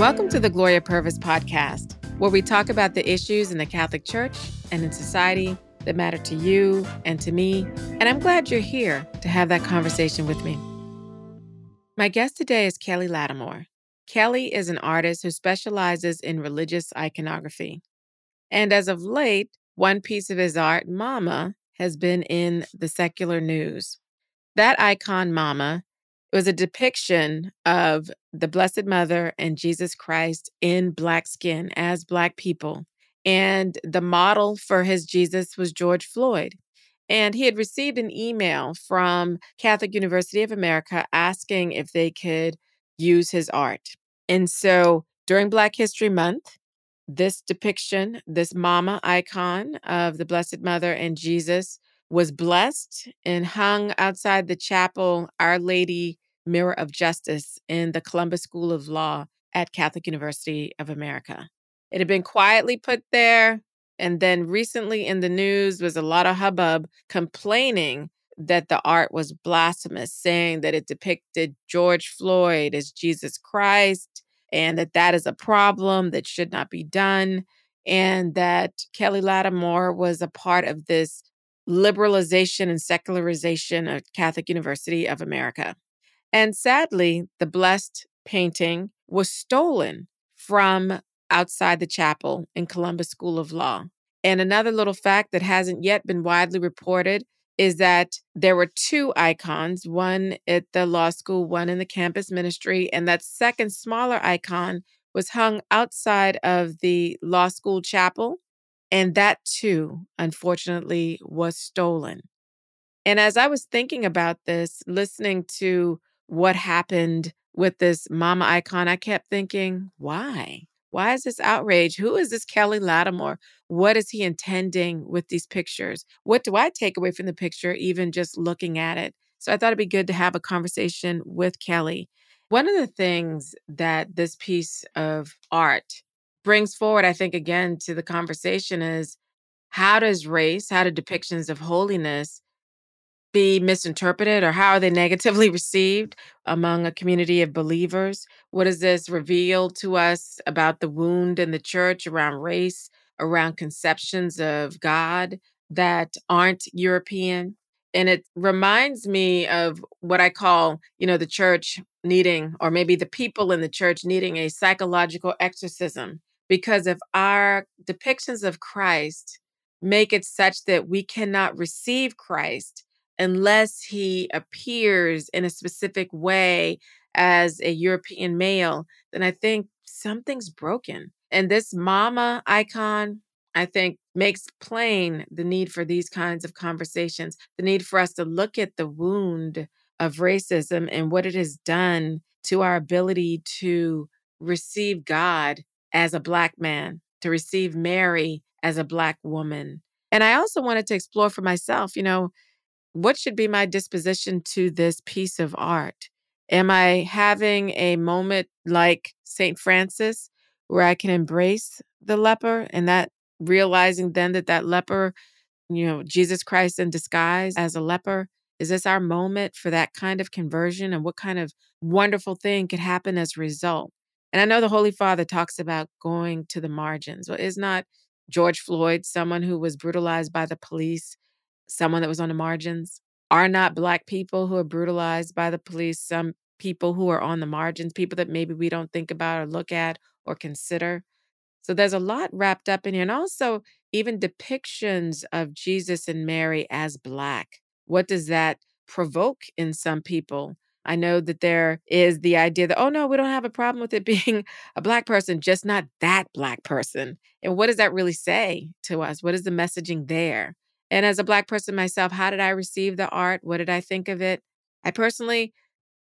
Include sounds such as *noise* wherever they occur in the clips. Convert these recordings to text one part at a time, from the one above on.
Welcome to the Gloria Purvis podcast, where we talk about the issues in the Catholic Church and in society that matter to you and to me. And I'm glad you're here to have that conversation with me. My guest today is Kelly Latimore. Kelly is an artist who specializes in religious iconography. And as of late, one piece of his art, Mama, has been in the secular news. That icon, Mama, was a depiction of the Blessed Mother and Jesus Christ in Black skin as Black people. And the model for his Jesus was George Floyd. And he had received an email from Catholic University of America asking if they could use his art. And so during Black History Month, this depiction, this mama icon of the Blessed Mother and Jesus, was blessed and hung outside the chapel, Our Lady Mirror of Justice, in the Columbus School of Law at Catholic University of America. It had been quietly put there. And then recently in the news was a lot of hubbub complaining that the art was blasphemous, saying that it depicted George Floyd as Jesus Christ and that that is a problem that should not be done. And that Kelly Latimore was a part of this liberalization and secularization of Catholic University of America. And sadly, the blessed painting was stolen from outside the chapel in Columbus School of Law. And another little fact that hasn't yet been widely reported is that there were two icons, one at the law school, one in the campus ministry, and that second smaller icon was hung outside of the law school chapel. And that too, unfortunately, was stolen. And as I was thinking about this, listening to what happened with this mama icon, I kept thinking, why? Why is this outrage? Who is this Kelly Latimore? What is he intending with these pictures? What do I take away from the picture, even just looking at it? So I thought it'd be good to have a conversation with Kelly. One of the things that this piece of art brings forward, I think, again to the conversation is how does race, how do depictions of holiness be misinterpreted or how are they *laughs* negatively received among a community of believers? What does this reveal to us about the wound in the church around race, around conceptions of God that aren't European? And it reminds me of what I call, you know, the church needing, or maybe the people in the church needing a psychological exorcism. Because if our depictions of Christ make it such that we cannot receive Christ, unless he appears in a specific way as a European male, then I think something's broken. And this mama icon, I think, makes plain the need for these kinds of conversations, the need for us to look at the wound of racism and what it has done to our ability to receive God as a Black man, to receive Mary as a Black woman. And I also wanted to explore for myself, you know, what should be my disposition to this piece of art? Am I having a moment like St. Francis where I can embrace the leper and that realizing then that that leper, you know, Jesus Christ in disguise as a leper? Is this our moment for that kind of conversion and what kind of wonderful thing could happen as a result? And I know the Holy Father talks about going to the margins. Well, is not George Floyd someone who was brutalized by the police someone that was on the margins? Are not Black people who are brutalized by the police some people who are on the margins, people that maybe we don't think about or look at or consider? So there's a lot wrapped up in here. And also, even depictions of Jesus and Mary as Black. What does that provoke in some people? I know that there is the idea that, oh no, we don't have a problem with it *laughs* being a Black person, just not that Black person. And what does that really say to us? What is the messaging there? And as a Black person myself, how did I receive the art? What did I think of it? I personally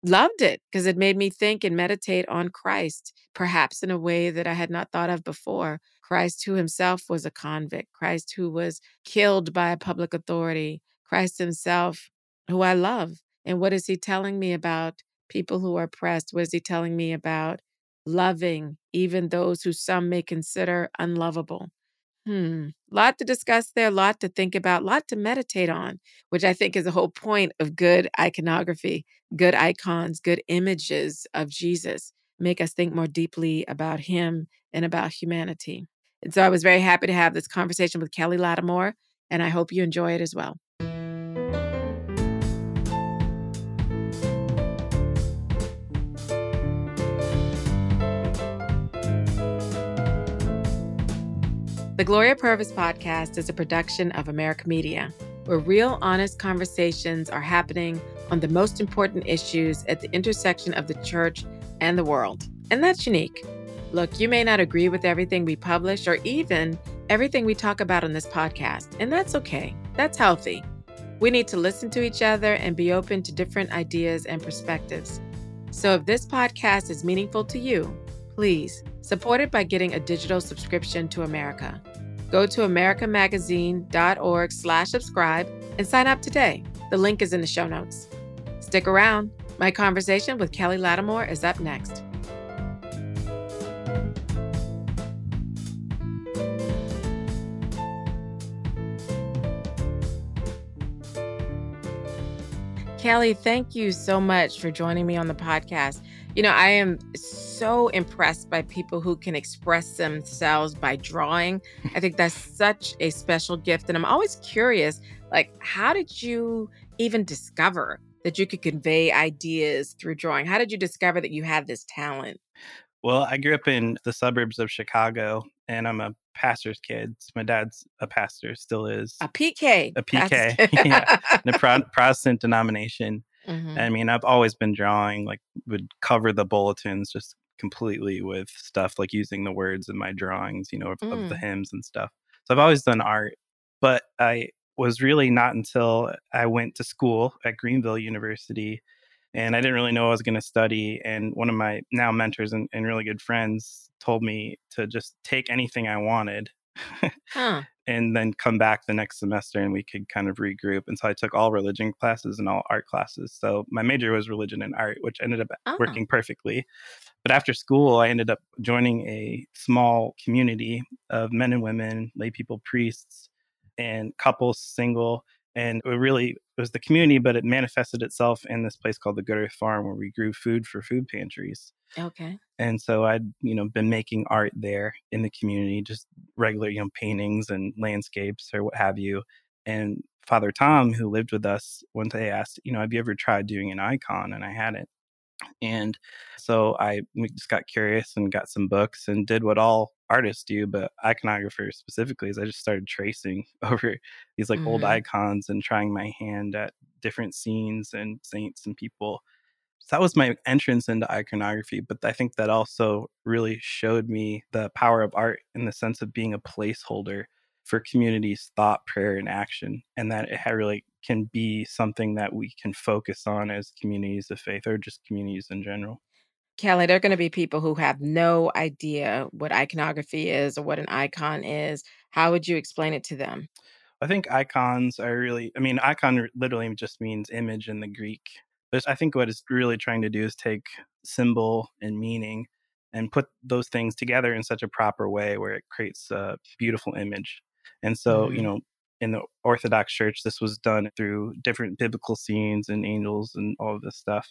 loved it because it made me think and meditate on Christ, perhaps in a way that I had not thought of before. Christ, who himself was a convict, Christ, who was killed by a public authority, Christ himself, who I love. And what is he telling me about people who are oppressed? What is he telling me about loving even those who some may consider unlovable? Hmm. Lot to discuss there, lot to think about, lot to meditate on, which I think is the whole point of good iconography, good icons, good images of Jesus. make us think more deeply about Him and about humanity. And so I was very happy to have this conversation with Kelly Latimore, and I hope you enjoy it as well. The Gloria Purvis podcast is a production of America Media, where real, honest conversations are happening on the most important issues at the intersection of the church and the world. And that's unique. Look, you may not agree with everything we publish or even everything we talk about on this podcast, and that's okay. That's healthy. We need to listen to each other and be open to different ideas and perspectives. So if this podcast is meaningful to you, please support it by getting a digital subscription to America. Go to americamagazine.org slash subscribe and sign up today. The link is in the show notes. Stick around. My conversation with Kelly Latimore is up next. Kelly, thank you so much for joining me on the podcast. You know, I am so impressed by people who can express themselves by drawing. I think that's *laughs* such a special gift. And I'm always curious like, how did you even discover that you could convey ideas through drawing? How did you discover that you had this talent? Well, I grew up in the suburbs of Chicago and I'm a pastor's kid. My dad's a pastor, still is. A PK. A PK, *laughs* *laughs* yeah. In a Pro- Protestant denomination. Mm-hmm. I mean, I've always been drawing, like, would cover the bulletins just completely with stuff like using the words in my drawings, you know, of, mm. of the mm. hymns and stuff. So I've always done art, but I was really not until I went to school at Greenville University and I didn't really know I was going to study. And one of my now mentors and, and, really good friends told me to just take anything I wanted huh. *laughs* and then come back the next semester and we could kind of regroup. And so I took all religion classes and all art classes. So my major was religion and art, which ended up oh. working perfectly. But after school, I ended up joining a small community of men and women, lay people, priests, and couples, single and it really it was the community but it manifested itself in this place called the good earth farm where we grew food for food pantries. Okay. And so i'd you know been making art there in the community just regular you know paintings and landscapes or what have you. And father tom who lived with us one day asked you know have you ever tried doing an icon? And i hadn't and so I just got curious and got some books and did what all artists do, but iconographers specifically is I just started tracing *laughs* over these like mm-hmm. old icons and trying my hand at different scenes and saints and people. So that was my entrance into iconography, but I think that also really showed me the power of art in the sense of being a placeholder for communities' thought, prayer, and action, and that it really can be something that we can focus on as communities of faith or just communities in general. Kelly, there are going to be people who have no idea what iconography is or what an icon is. How would you explain it to them? I think icons are really, I mean, icon literally just means image in the Greek. But I think what it's really trying to do is take symbol and meaning and put those things together in such a proper way where it creates a beautiful image. And so, mm-hmm. you know, in the Orthodox Church, this was done through different biblical scenes and angels and all of this stuff.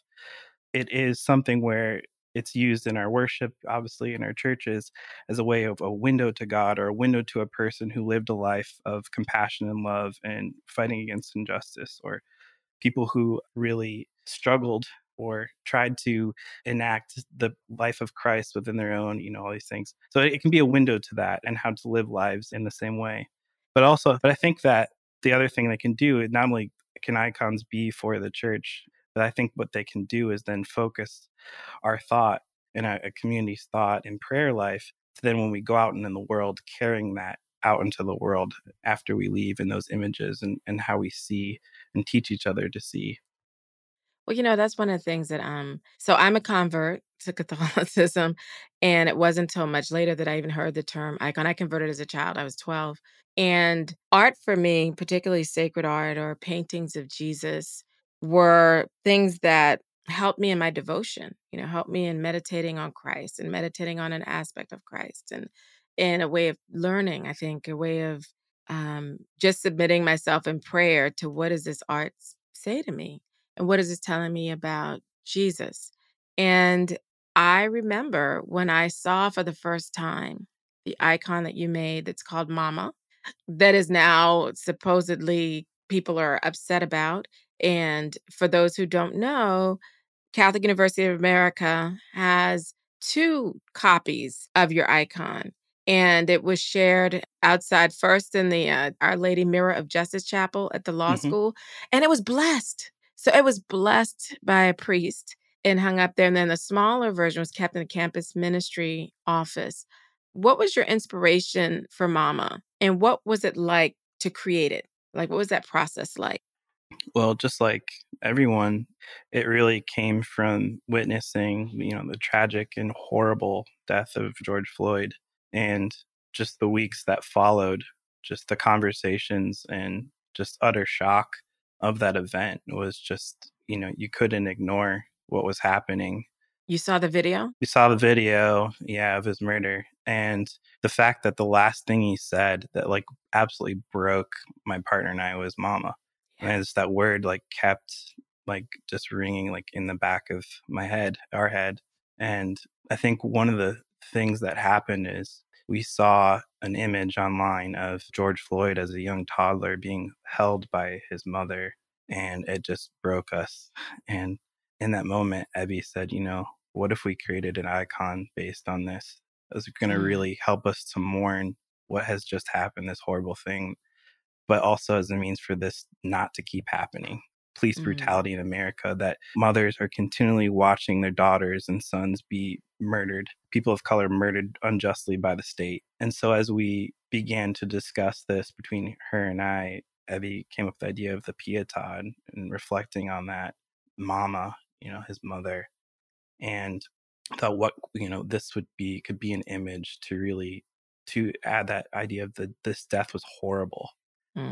It is something where it's used in our worship, obviously in our churches, as a way of a window to God or a window to a person who lived a life of compassion and love and fighting against injustice, or people who really struggled or tried to enact the life of Christ within their own, you know, all these things. So it can be a window to that and how to live lives in the same way. But also, but I think that the other thing they can do not only can icons be for the church, but I think what they can do is then focus our thought and a, a community's thought and prayer life. So then when we go out and in the world, carrying that out into the world after we leave in those images and, and how we see and teach each other to see. Well, you know, that's one of the things that um so I'm a convert to *laughs* Catholicism and it wasn't until much later that I even heard the term icon. I converted as a child. I was 12. And art for me, particularly sacred art or paintings of Jesus, were things that helped me in my devotion, you know, helped me in meditating on Christ and meditating on an aspect of Christ and in a way of learning, I think, a way of um, just submitting myself in prayer to what does this art say to me? And what is this telling me about Jesus? And I remember when I saw for the first time the icon that you made that's called Mama, that is now supposedly people are upset about. And for those who don't know, Catholic University of America has two copies of your icon. And it was shared outside first in the uh, Our Lady Mirror of Justice Chapel at the law Mhm. school. And it was blessed. So it was blessed by a priest and hung up there. And then the smaller version was kept in the campus ministry office. What was your inspiration for Mama? And what was it like to create it? Like, what was that process like? Well, just like everyone, it really came from witnessing, you know, the tragic and horrible death of George Floyd and just the weeks that followed, just the conversations and just utter shock of that event was just, you know, you couldn't ignore what was happening. You saw the video? We saw the video, yeah, of his murder. And the fact that the last thing he said that like absolutely broke my partner and I was mama. And it's that word like kept like just ringing like in the back of my head, our head. And I think one of the things that happened is we saw an image online of George Floyd as a young toddler being held by his mother, and it just broke us. *laughs* And in that moment, Evie said, You know, what if we created an icon based on this? Is going to Mm. really help us to mourn what has just happened, this horrible thing, but also as a means for this not to keep happening. Police Mhm. brutality in America, that mothers are continually watching their daughters and sons be murdered, people of color murdered unjustly by the state. And so, as we began to discuss this between her and I, Evie came up with the idea of the Pietà and reflecting on that mama, you know, his mother, and thought what you know this would be could be an image to really to add that idea of the this death was horrible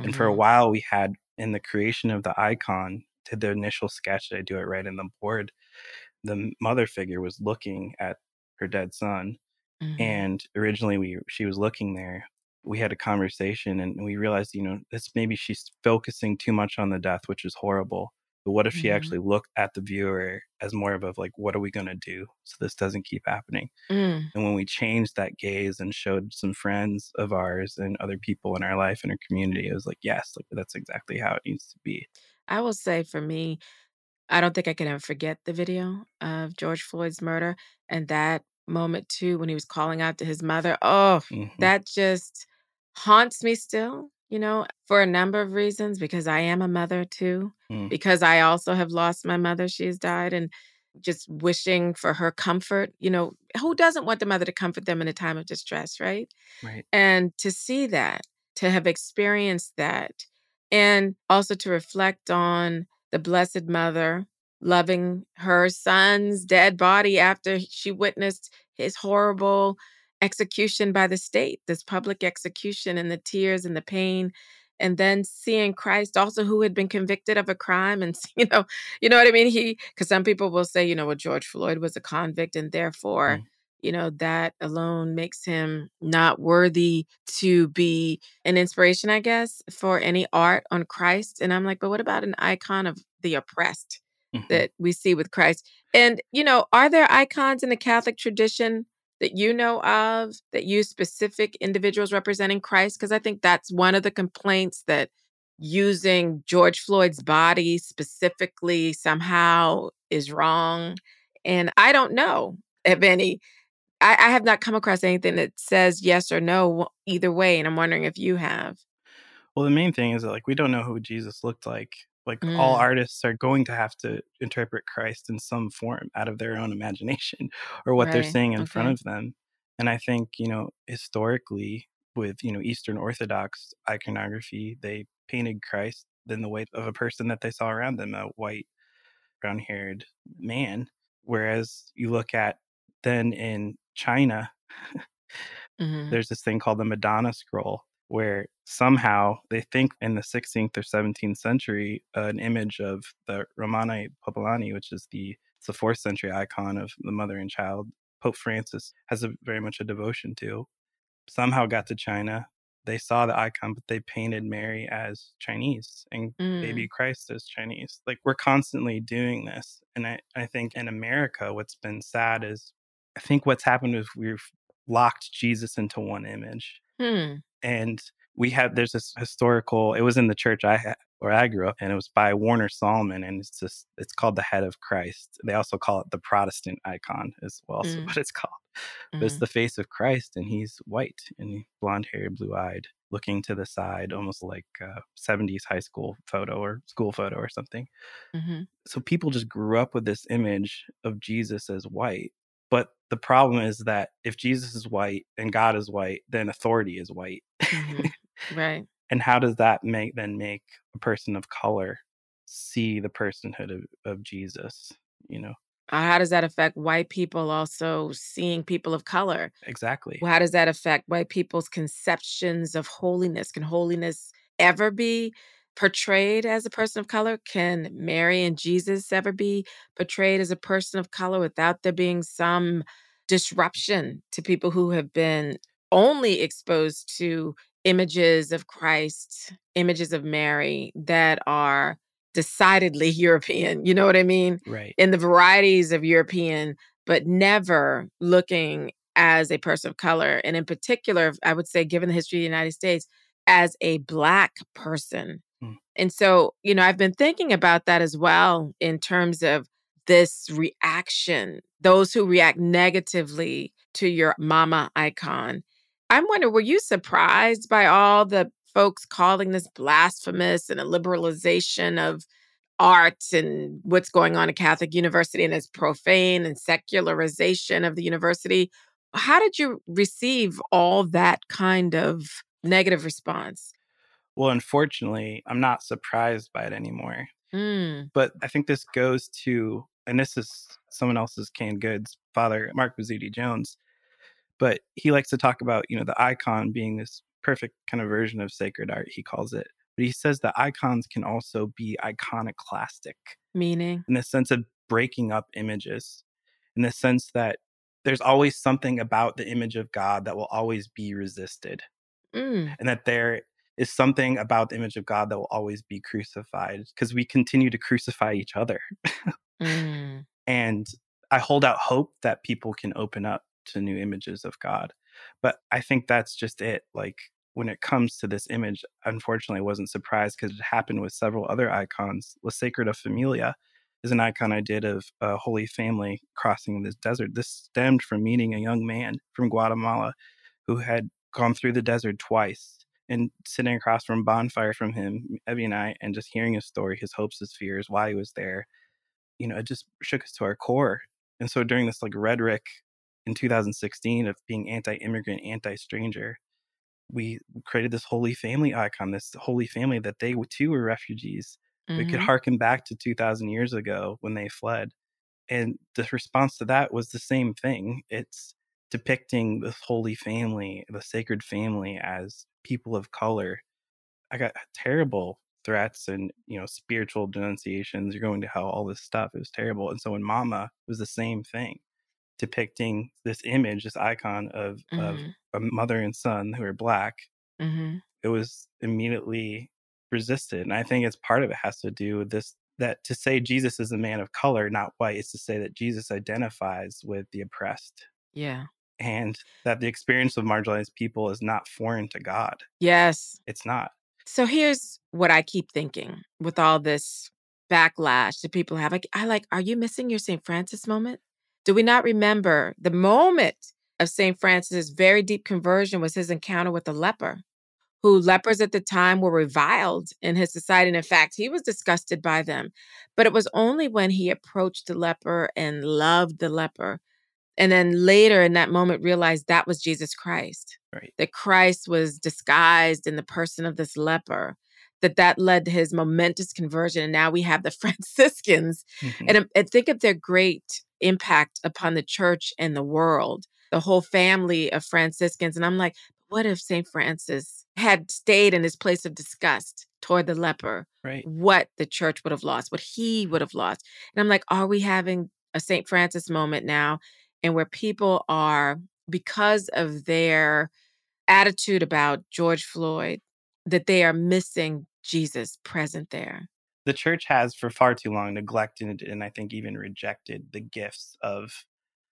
and for a Mhm. while, we had in the creation of the icon, to the initial sketch that I do it right in the board, the mother figure was looking at her dead son. Mhm. And originally, we she was looking there. We had a conversation, and we realized, you know, this maybe she's focusing too much on the death, which is horrible. But what if she Mhm. actually looked at the viewer as more of a like, what are we going to do so this doesn't keep happening? Mm. And when we changed that gaze and showed some friends of ours and other people in our life and our community, it was like, yes, like that's exactly how it needs to be. I will say for me, I don't think I can ever forget the video of George Floyd's murder and that moment too when he was calling out to his mother. Oh, Mhm. that just haunts me still, you know, for a number of reasons because I am a mother too, Mm. because I also have lost my mother. She has died and just wishing for her comfort. You know, who doesn't want the mother to comfort them in a time of distress, right? Right. And to see that, to have experienced that, and also to reflect on the Blessed Mother loving her son's dead body after she witnessed his horrible execution by the state, this public execution, and the tears and the pain. And then seeing Christ also who had been convicted of a crime and *laughs* you know, you know what I mean? He because some people will say, you know, well, George Floyd was a convict and therefore Mm. You know, that alone makes him not worthy to be an inspiration, I guess, for any art on Christ. And I'm like, but what about an icon of the oppressed Mhm. that we see with Christ? And, you know, are there icons in the Catholic tradition that you know of that use specific individuals representing Christ? Because I think that's one of the complaints that using George Floyd's body specifically somehow is wrong. And I don't know of any I, I have not come across anything that says yes or no either way, and I'm wondering if you have. Well, the main thing is that like we don't know who Jesus looked like. Like all Mm. artists are going to have to interpret Christ in some form out of their own imagination *laughs* or what they're seeing in front of them. And I think, you know, historically with, you know, Eastern Orthodox iconography, they painted Christ in the way of a person that they saw around them, a white, brown haired man. Whereas you look at then in China, Mhm. there's this thing called the Madonna scroll, where somehow they think in the 16th or 17th century, an image of the Romani Popolani, which is the it's the fourth century icon of the mother and child, Pope Francis has a very much a devotion to. Somehow got to China, they saw the icon, but they painted Mary as Chinese and Mm. baby Christ as Chinese. Like we're constantly doing this. And I, I think in America, what's been sad is I think what's happened is we've locked Jesus into one image. Hmm. And we have, there's this historical, it was in the church I had, where I grew up, and it was by Warner Sallman, and it's just, it's called the head of Christ. They also call it the Protestant icon as well, so *laughs* Mm. what it's called. But it's Mhm. the face of Christ, and he's white and blonde haired, blue eyed, looking to the side, almost like a 70s high school photo or school photo or something. Mhm. So people just grew up with this image of Jesus as white. But the problem is that if Jesus is white and God is white, then authority is white. Mhm. *laughs* Right. and how does that make then make a person of color see the personhood of, of Jesus? You know, Uh, How does that affect white people also seeing people of color? exactly. How does that affect white people's conceptions of holiness? Can holiness ever be portrayed as a person of color? Can Mary and Jesus ever be portrayed as a person of color without there being some disruption to people who have been only exposed to images of Christ, images of Mary that are decidedly *laughs* European? You know what I mean? Right. in the varieties of European, but never looking as a person of color. And in particular, I would say, given the history of the United States, as a Black person. Mm. And so, you know, I've been thinking about that as well in terms of this reaction, those who react negatively to your mama icon. I'm wondering, were you surprised by all the folks calling this blasphemous and a liberalization of art and what's going on at Catholic University and its profane and secularization of the university. How did you receive all that kind of negative response? Well, unfortunately, I'm not surprised by it anymore. Mm, But I think this goes to, and this is someone else's canned goods, Father Mark Bozzuti Jones. But he likes to talk about, you know, the icon being this perfect kind of version of sacred art, he calls it. But he says that icons can also be iconoclastic meaning? in the sense of breaking up images, in the sense that there's always something about the image of God that will always be resisted, Mm, and that there is something about the image of God that will always be crucified because we continue to crucify each other. mm, *laughs* and I hold out hope that people can open up to new images of God. But I think that's just it. Like when it comes to this image, unfortunately, I wasn't surprised because it happened with several other icons. La Sagrada Familia is an icon I did of a Holy Family crossing this desert. This stemmed from meeting a young man from Guatemala who had gone through the desert twice and sitting across from bonfire from him, Evie and I, and just hearing his story, his hopes, his fears, why he was there, you know, it just shook us to our core. And so during this like rhetoric in 2016 of being anti-immigrant, anti-stranger, we created this holy family icon, this holy family that they too were refugees. We could mhm. harken back to 2,000 years ago when they fled. And the response to that was the same thing. It's depicting this holy family, the sacred family, as people of color. I got terrible threats and you know spiritual denunciations. You're going to hell. All this stuff. It was terrible. And so in Mama, was the same thing, depicting this image, this icon of of Mhm, a mother and son who are black. mhm. It was immediately resisted, and I think it's part of it has to do with this. That to say Jesus is a man of color, not white, is to say that Jesus identifies with the oppressed Yeah. And that the experience of marginalized people is not foreign to God. Yes. It's not. So here's what I keep thinking with all this backlash that people have. Like, I like, are you missing your St. Francis moment? Do we not remember the moment of St. Francis's very deep conversion was his encounter with the leper, who lepers at the time were reviled in his society. And in fact, he was disgusted by them. But it was only when he approached the leper and loved the leper. And then later in that moment realized that was Jesus Christ Right. that Christ was disguised in the person of this leper, that that led to his momentous conversion. And now we have the *laughs* Franciscans. Mhm. And, and think of their great impact upon the church and the world, the whole family of Franciscans. And I'm like, what if St. Francis had stayed in his place of disgust toward the leper? right. What the church would have lost, what he would have lost. And I'm like, are we having a St. Francis moment now? And where people are, because of their attitude about George Floyd that they are missing Jesus present there? The church has for far too long neglected and I think even rejected the gifts of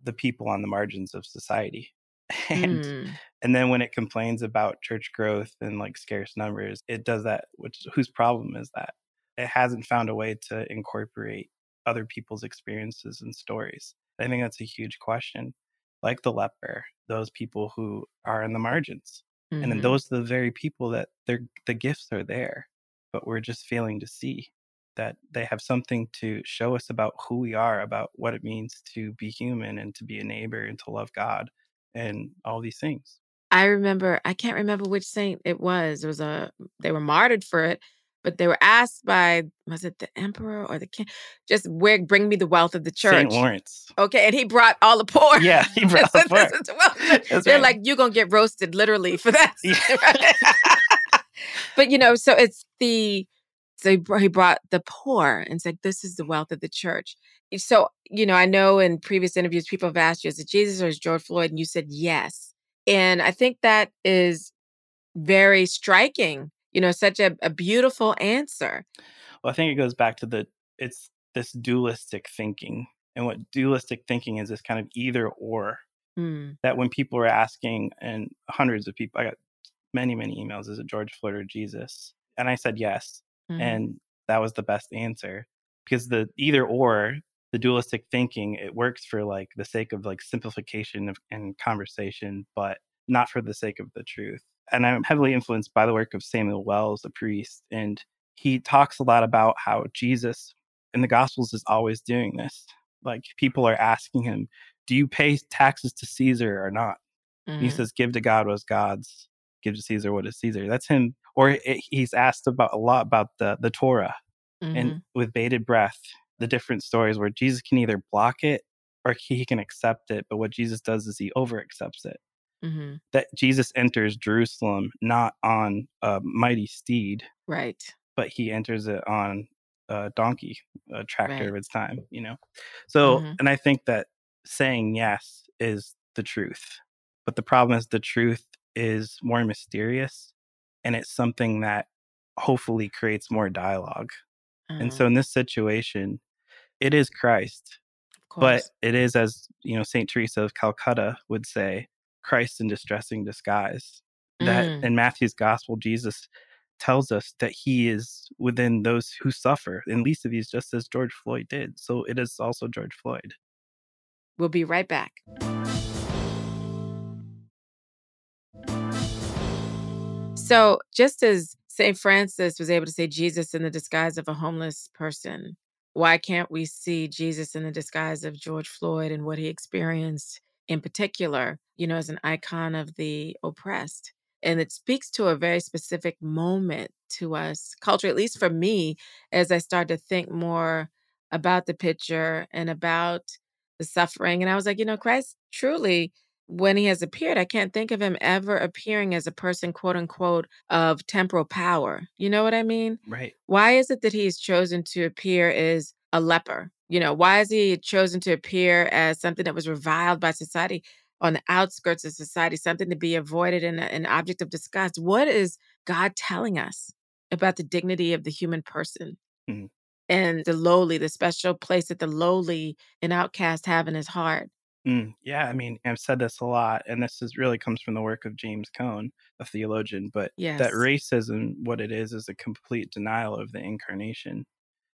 the people on the margins of society. *laughs* And Mm, and then when it complains about church growth and like scarce numbers, it does that which whose problem is that? It hasn't found a way to incorporate other people's experiences and stories. I think that's a huge question. Like the leper, those people who are in the margins. And then mhm. those are the very people that their the gifts are there, but we're just failing to see that they have something to show us about who we are, about what it means to be human and to be a neighbor and to love God and all these things. I remember, I can't remember which saint it was. It was a, they were martyred for it, but they were asked by, was it the emperor or the king? Just where, bring me the wealth of the church. Saint Lawrence. Okay. And he brought all the poor. Yeah, he *laughs* brought the poor. the wealth *laughs* That's They're right. like, you're going to get roasted literally for that. *laughs* Yeah. but you know, so it's the so he brought, he brought the poor and said, "This is the wealth of the church." So you know, I know in previous interviews, people have asked you, "Is it Jesus or is George Floyd?" And you said yes, and I think that is very striking. You know, such a, a beautiful answer. Well, I think it goes back to the it's this dualistic thinking. And what dualistic thinking is is kind of either or Mm, that when people are asking and hundreds of people I got many, many emails, is it George Floyd or Jesus? And I said yes. mhm, And that was the best answer. Because the either or, the dualistic thinking, it works for like the sake of like simplification of, and conversation, but not for the sake of the truth. And I'm heavily influenced by the work of Samuel Wells, a priest, and he talks a lot about how Jesus in the Gospels is always doing this. Like people are asking him, Do you pay taxes to Caesar or not? And He mhm, says, Give to God what is God's, give to Caesar what is Caesar. That's him. Or it, he's asked about a lot about the, the Torah mhm, and with bated breath, the different stories where Jesus can either block it or he can accept it. But what Jesus does is he over accepts it. Mhm. That Jesus enters Jerusalem not on a mighty steed, right. but he enters it on a donkey, a tractor Right. of its time, you know? So, Mhm. and I think that saying yes is the truth. But the problem is the truth is more mysterious and it's something that hopefully creates more dialogue. And Uh, so in this situation, it is Christ, but it is as, you know, St. Teresa of Calcutta would say, Christ in distressing disguise. That Mm, in Matthew's gospel, Jesus tells us that he is within those who suffer, and least of these, just as George Floyd did. So it is also George Floyd. we'll be right back. So, just as St. Francis was able to say Jesus in the disguise of a homeless person, why can't we see Jesus in the disguise of George Floyd and what he experienced in particular, you know, as an icon of the oppressed? And it speaks to a very specific moment to us, culture, at least for me, as I started to think more about the picture and about the suffering. And I was like, you know, Christ truly when he has appeared, I can't think of him ever appearing as a person, quote unquote, of temporal power. You know what I mean? Right. Why is it that he's chosen to appear as a leper? You know, why is he chosen to appear as something that was reviled by society on the outskirts of society, something to be avoided and an object of disgust? What is God telling us about the dignity of the human person Mhm. and the lowly, the special place that the lowly and outcast have in his heart? Mm, yeah, I mean, I've said this a lot, and this is really comes from the work of James Cone, a theologian. But that racism, what it is, is a complete denial of the incarnation.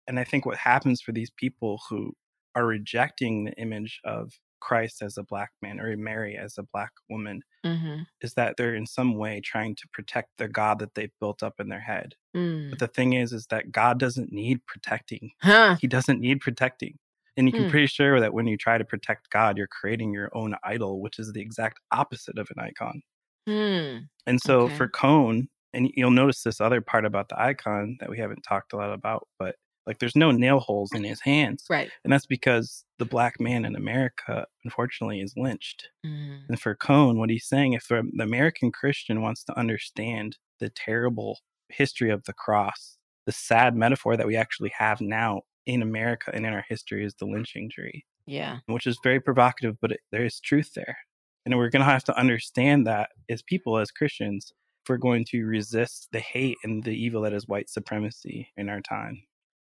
And I think what happens for these people who are rejecting the image of Christ as a black man or Mary as a black woman hmm is that they're in some way trying to protect the God that they've built up in their head. Mm. But the thing is, is that God doesn't need protecting. Huh. He doesn't need protecting. And you can Hmm. pretty sure that when you try to protect God, you're creating your own idol, which is the exact opposite of an icon. Hmm. And so Okay. for Cone, and you'll notice this other part about the icon that we haven't talked a lot about, but like there's no nail holes in his hands. Right. And that's because the black man in America, unfortunately, is lynched. Mm. And for Cone, what he's saying, if the American Christian wants to understand the terrible history of the cross, the sad metaphor that we actually have now in America and in our history is the lynching tree, Yeah. which is very provocative, but it, there is truth there. And we're going to have to understand that as people, as Christians, if we're going to resist the hate and the evil that is white supremacy in our time.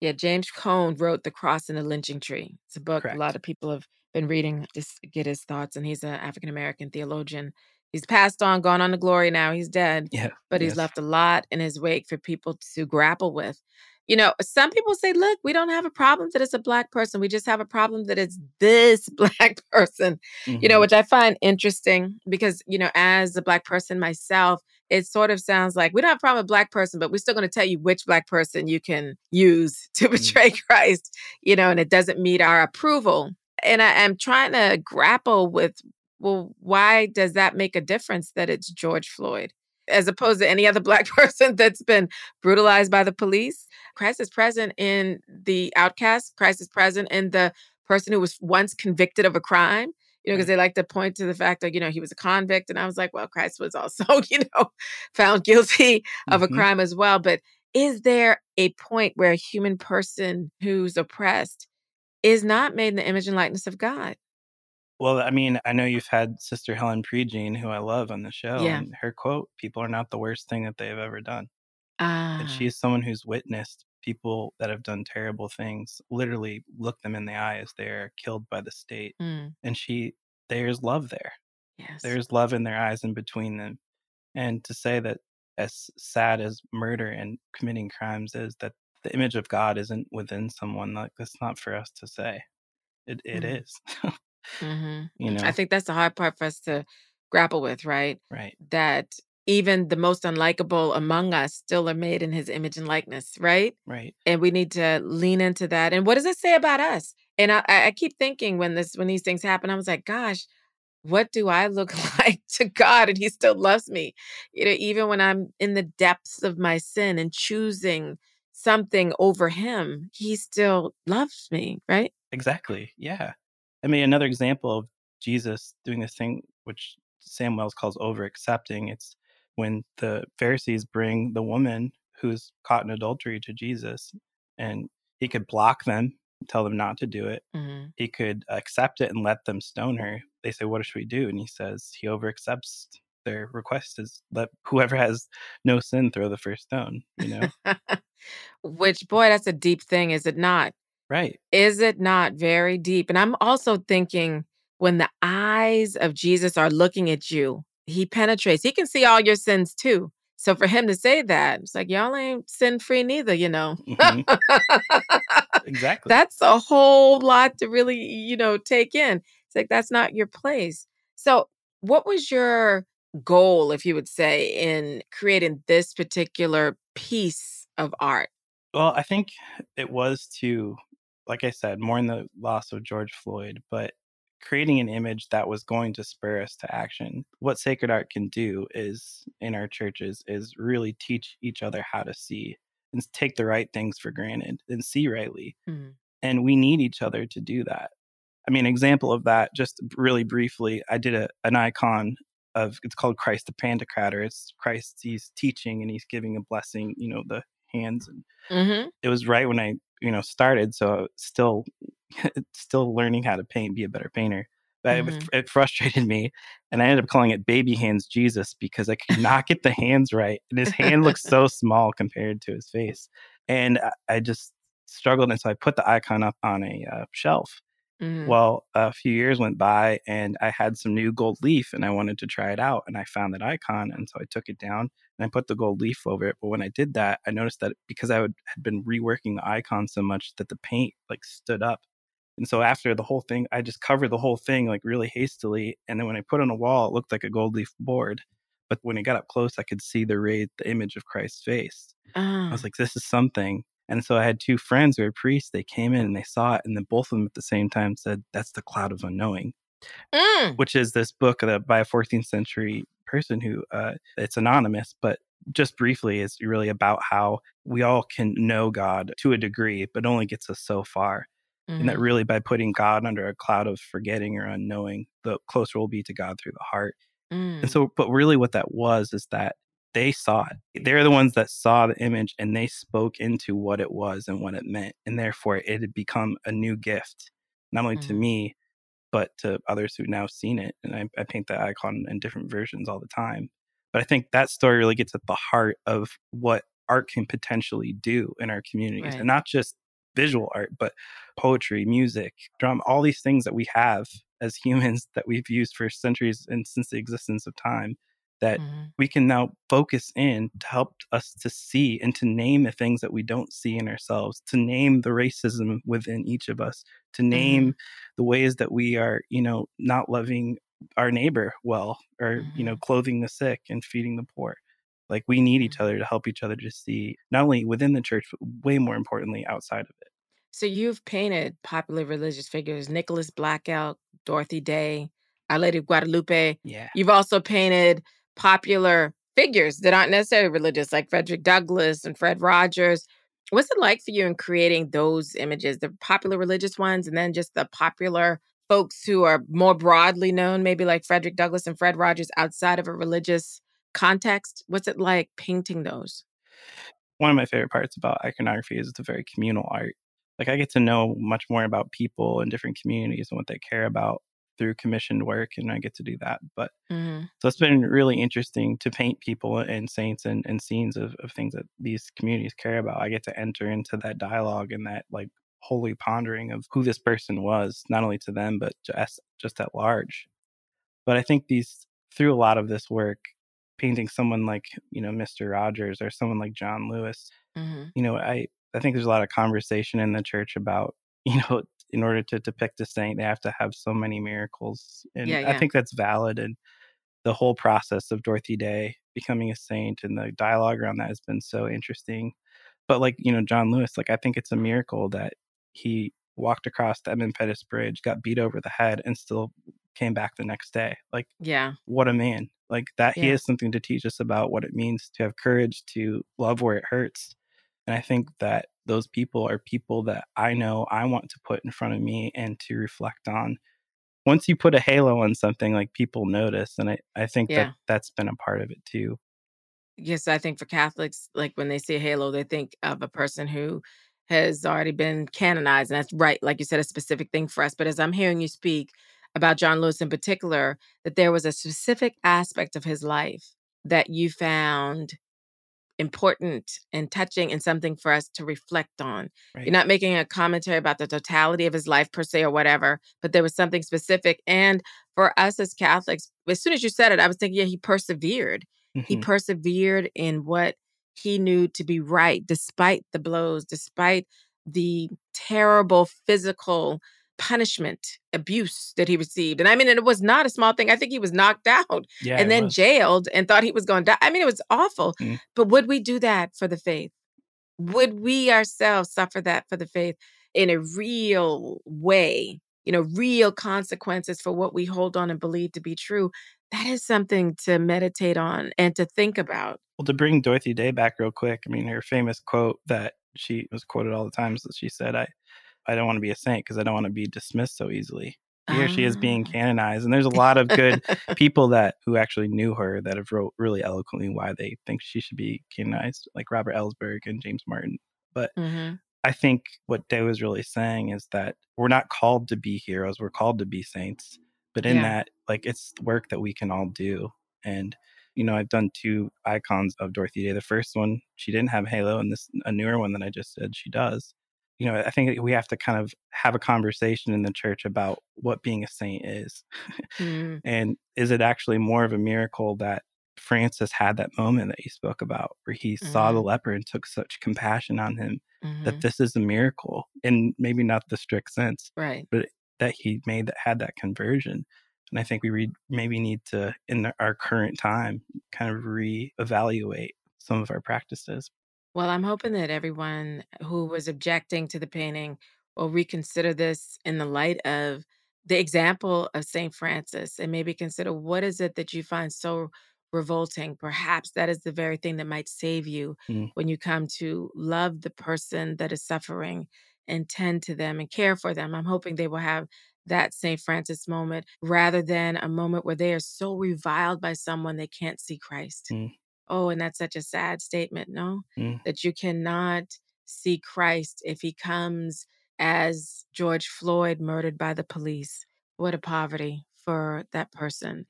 Yeah, James Cone wrote The Cross and the Lynching Tree. It's a book Correct. a lot of people have been reading to get his thoughts, and he's an African American theologian. He's passed on, gone on to glory now. He's dead, Yeah. but he's yes. left a lot in his wake for people to grapple with. You know, some people say, look, we don't have a problem that it's a black person. We just have a problem that it's this *laughs* black person, you know, Mhm. which I find interesting because, you know, as a black person myself, it sort of sounds like we don't have a problem with black person, but we're still going to tell you which black person you can use *laughs* to mm. betray Christ, you know, and it doesn't meet our approval. And I am trying to grapple with, well, why does that make a difference that it's George Floyd? As opposed to any other black *laughs* person that's been brutalized by the police. Christ is present in the outcast. Christ is present in the person who was once convicted of a crime. You know, because they like to point to the fact that, you know, he was a convict. And I was like, well, Christ was also, *laughs* you know, found guilty of a Mhm. crime as well. But is there a point where a human person who's oppressed is not made in the image and likeness of God? Well, I mean, I know you've had Sister Helen Prejean, who I love on the show, Yeah. and her quote, people are not the worst thing that they've ever done. Ah, And she's someone who's witnessed people that have done terrible things literally look them in the eye as they're killed by the state. mm, And she, there's love there. yes. There's love in their eyes and between them. And to say that as sad as murder and committing crimes is, that the image of God isn't within someone, like that's not for us to say. It it Mhm. is. *laughs* hmm you know. I think that's the hard part for us to grapple with, right? right. That even the most unlikable among us still are made in his image and likeness, right? Right. and we need to lean into that. And what does it say about us? And I, I keep thinking when this when these things happen, I was like, gosh, what do I look *laughs* like to God? And He still loves me. You know, even when I'm in the depths of my sin and choosing something over Him, He still loves me, right? Exactly. Yeah. I mean, another example of Jesus doing this thing, which Sam Wells calls over accepting, it's when the Pharisees bring the woman who's caught in adultery to Jesus, and he could block them, tell them not to do it. hmm He could accept it and let them stone her. They say, What should we do? And he says, He over accepts their request is let whoever has no sin throw the first stone, you know? *laughs* Which, boy, that's a deep thing, is it not? right. Is it not very deep? And I'm also thinking when the eyes of Jesus are looking at you, he penetrates. He can see all your sins too. So for him to say that, it's like y'all ain't sin free neither, you know. Mhm. *laughs* Exactly. that's a whole lot to really, you know, take in. It's like that's not your place. So what was your goal, if you would say, in creating this particular piece of art? Well, I think it was to, like I said, mourn the loss of George Floyd, but creating an image that was going to spur us to action. What sacred art can do is in our churches is really teach each other how to see and take the right things for granted and see rightly. Mhm. And we need each other to do that. I mean, example of that, just really briefly, I did a, an icon of it's called Christ the Pantocrator. It's Christ, he's teaching and he's giving a blessing, you know, the hands and Mhm. it was right when I, you know, started. So still, *laughs* still learning how to paint, be a better painter. But it, Mhm. it frustrated me, and I ended up calling it Baby Hands Jesus because I could not get the hands right, and his hand looks *laughs* so small compared to his face, and I, I just struggled, and so I put the icon up on a uh, shelf. Mhm. Well, a few years went by, and I had some new gold leaf, and I wanted to try it out, and I found that icon, and so I took it down and I put the gold leaf over it. But when I did that, I noticed that because I would, had been reworking the icon so much that the paint like stood up. And so after the whole thing, I just covered the whole thing like really hastily. And then when I put it on a wall, it looked like a gold leaf board. But when it got up close, I could see the ray, the image of Christ's face. I Ah. was like, this is something. And so I had two friends who were priests. They came in and they saw it, and then both of them at the same time said, "That's the cloud of unknowing." Mm. which is this book that by a 14th century person who uh, it's anonymous, but just briefly is really about how we all can know God to a degree, but only gets us so far. And that Mhm. really by putting God under a cloud of forgetting or unknowing, the closer we'll be to God through the heart. Mm. And so, but really what that was is that they saw it. They're the ones that saw the image and they spoke into what it was and what it meant. And therefore, it had become a new gift, not only to Mhm. me, but to others who now seen it. And I, I paint that icon in different versions all the time. But I think that story really gets at the heart of what art can potentially do in our communities, Right. and not just visual art, but poetry, music, drum, all these things that we have as *laughs* humans that we've used for centuries and since the existence of time that Mhm. we can now focus in to help us to see and to name the things that we don't see in ourselves, to name the racism within each of us, to mm-hmm. name the ways that we are, you know, not loving our neighbor well or, you know, mm-hmm. clothing the sick and feeding the poor. Like we need each mm-hmm. other to help each other to see not only within the church, but way more importantly outside of it. So you've painted popular religious figures, Nicholas Black Elk, Dorothy Day, Our Lady of Guadalupe. Yeah. You've also painted popular figures that aren't necessarily religious, like Frederick Douglass and Fred Rogers. What's it like for you in creating those images, the popular religious ones, and then just the popular folks who are more broadly known, maybe like Frederick Douglass and Fred Rogers outside of a religious context? What's it like painting those? One of my favorite parts about iconography is it's a very communal art. Like I get to know much more about people in different communities and what they care about through commissioned work, and I get to do that. But Mhm. so it's been really interesting to paint people and saints and, and scenes of, of things that these communities care about. I get to enter into that dialogue and that like holy pondering of who this person was, not only to them, but just just at large. But I think these through a lot of this work, painting someone like, you know, Mr. Rogers or someone like John Lewis, Mhm. you know, I, I think there's a lot of conversation in the church about, *laughs* you know, in order to depict a saint, they have to have so many miracles. And Yeah, I think that's valid. And the whole process of Dorothy Day becoming a saint and the dialogue around that has been so interesting. But like, you know, John Lewis, like I think it's a miracle that he walked across the Edmund Pettus Bridge, got beat over the head, and still came back the next day. Like Yeah. what a man. Like that he Yeah. has something to teach us about what it means to have courage to love where it hurts. And I think that those people are people that I know I want to put in front of me and to reflect on. Once you put a halo on something, like people notice. And I, I think Yeah. that that's been a part of it too. Yes, I think for Catholics, like when they see a halo, they think of a person who has already been canonized. And that's right, like you said, a specific thing for us. But as I'm hearing you speak about John Lewis in particular, that there was a specific aspect of his life that you found important and touching and something for us to reflect on. Right. You're not making a commentary about the totality of his life per se or whatever, but there was something specific. And for us as Catholics, as soon as you said it, I was thinking, yeah, he persevered. He Mhm. persevered in what he knew to be right, despite the blows, despite the terrible physical punishment, abuse that he received. And I mean, it was not a small thing. I think he was knocked *laughs* out Yeah. and then was. jailed and thought he was going to die. I mean, it was awful. Mm. But would we do that for the faith? Would we ourselves suffer that for the faith in a real way? You know, real consequences for what we hold on and believe to be true. That is something to meditate on and to think about. Well, to bring Dorothy Day back real quick, I mean, her famous quote that she was quoted all the times that she said, I, I don't want to be a saint because I don't want to be dismissed so easily. He Here she is being Ah. canonized. And there's a lot of good people that who actually knew her that have wrote really eloquently why they think she should be canonized, like Robert Ellsberg and James Martin. But Mhm. I think what Day was really saying is that we're not called to be heroes, we're called to be saints. But in Yeah. that, like it's work that we can all do. And you know, I've done two icons of Dorothy Day. The first one, she didn't have halo, and this a newer one that I just said she does. You know, I think we have to kind of have a conversation in the church about what being a saint is. Mm. *laughs* And is it actually more of a miracle that Francis had that moment that you spoke about where he saw the Mhm. leper and took such compassion on him Mhm. that this is a miracle and maybe not the strict sense Right. But that he made that had that conversion. And I think we read, maybe need to, in our current time, kind of reevaluate some of our practices. Well, I'm hoping that everyone who was objecting to the painting will reconsider this in the light of the example of St. Francis and maybe consider what is it that you find so revolting. Perhaps that is the very thing that might save you Mm. when you come to love the person that is suffering and tend to them and care for them. I'm hoping they will have that St. Francis moment rather than a moment where they are so reviled by someone they can't see Christ. Mm. Oh, and that's such a sad statement, no? Mm. That you cannot see Christ if he comes as George Floyd murdered by the police. what a poverty for that person.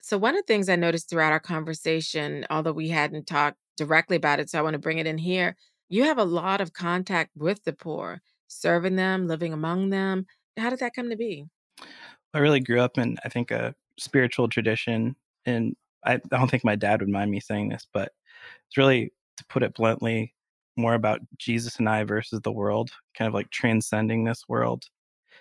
So, one of the things I noticed throughout our conversation, although we hadn't talked directly about it, so I want to bring it in here, you have a lot of contact with the poor, serving them, living among them. How did that come to be? I really grew up in, I think, a spiritual tradition. And I, I don't think my dad would mind me saying this, but it's really, to put it bluntly, more about Jesus and I versus the world, kind of like transcending this world.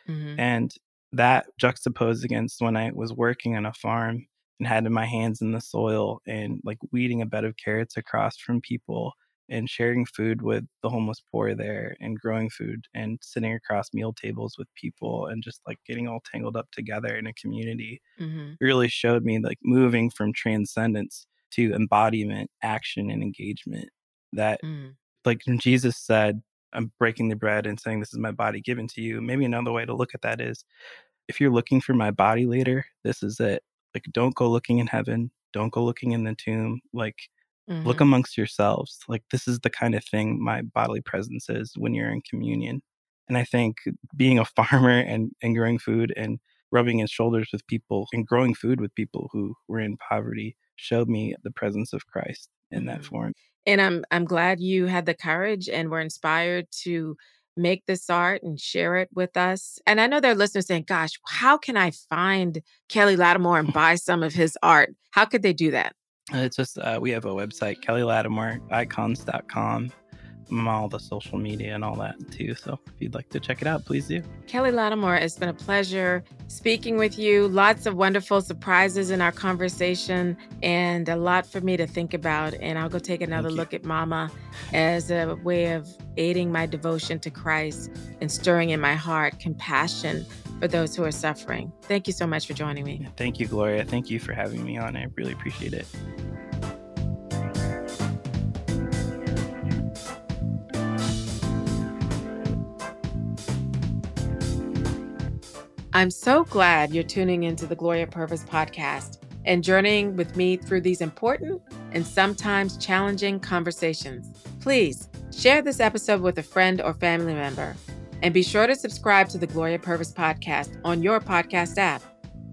Mm-hmm. And that juxtaposed against when I was working on a farm and had my hands in the soil and like weeding a bed of carrots across from people and sharing food with the homeless poor there and growing food and sitting across meal tables with people and just like getting all tangled up together in a community mm-hmm. really showed me like moving from transcendence to embodiment, action, and engagement. That, mm. like Jesus said, I'm breaking the bread and saying, This is my body given to you. Maybe another way to look at that is if you're looking for my body later, this is it. Like, don't go looking in heaven, don't go looking in the tomb. Like, Mm-hmm. Look amongst yourselves. Like, this is the kind of thing my bodily presence is when you're in communion. And I think being a *laughs* farmer and, and growing food and rubbing his shoulders with people and growing food with people who were in poverty showed me the presence of Christ in mm-hmm. that form. And I'm I'm glad you had the courage and were inspired to make this art and share it with us. And I know there are listeners saying, gosh, how can I find Kelly Latimore and *laughs* buy some of his art? How could they do that? It's just uh, we have a website, kellylatimoreicons.com. All the social media and all that too. So if you'd like to check it out, please do. Kelly Latimore, it's been a pleasure speaking with you. Lots of wonderful surprises in our conversation and a lot for me to think about. And I'll go take another look at Mama as a way of aiding my devotion to Christ and stirring in my heart compassion for those who are suffering. Thank you so much for joining me. Thank you, Gloria. Thank you for having me on. I really appreciate it. I'm so glad you're tuning into the Gloria Purvis podcast and journeying with me through these important and sometimes challenging conversations. Please share this episode with a friend or family member and be sure to subscribe to the Gloria Purvis podcast on your podcast app.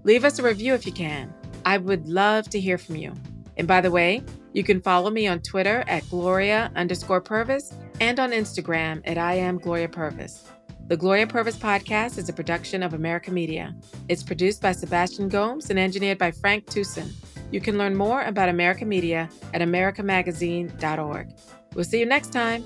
Leave us a review if you can. I would love to hear from you. And by the way, you can follow me on Twitter at Gloria underscore Purvis and on Instagram at I am Gloria Purvis. The Gloria Purvis podcast is a production of America Media. It's produced by Sebastian Gomes and engineered by Frank Tucson. You can learn more about America Media at americamagazine.org. We'll see you next time.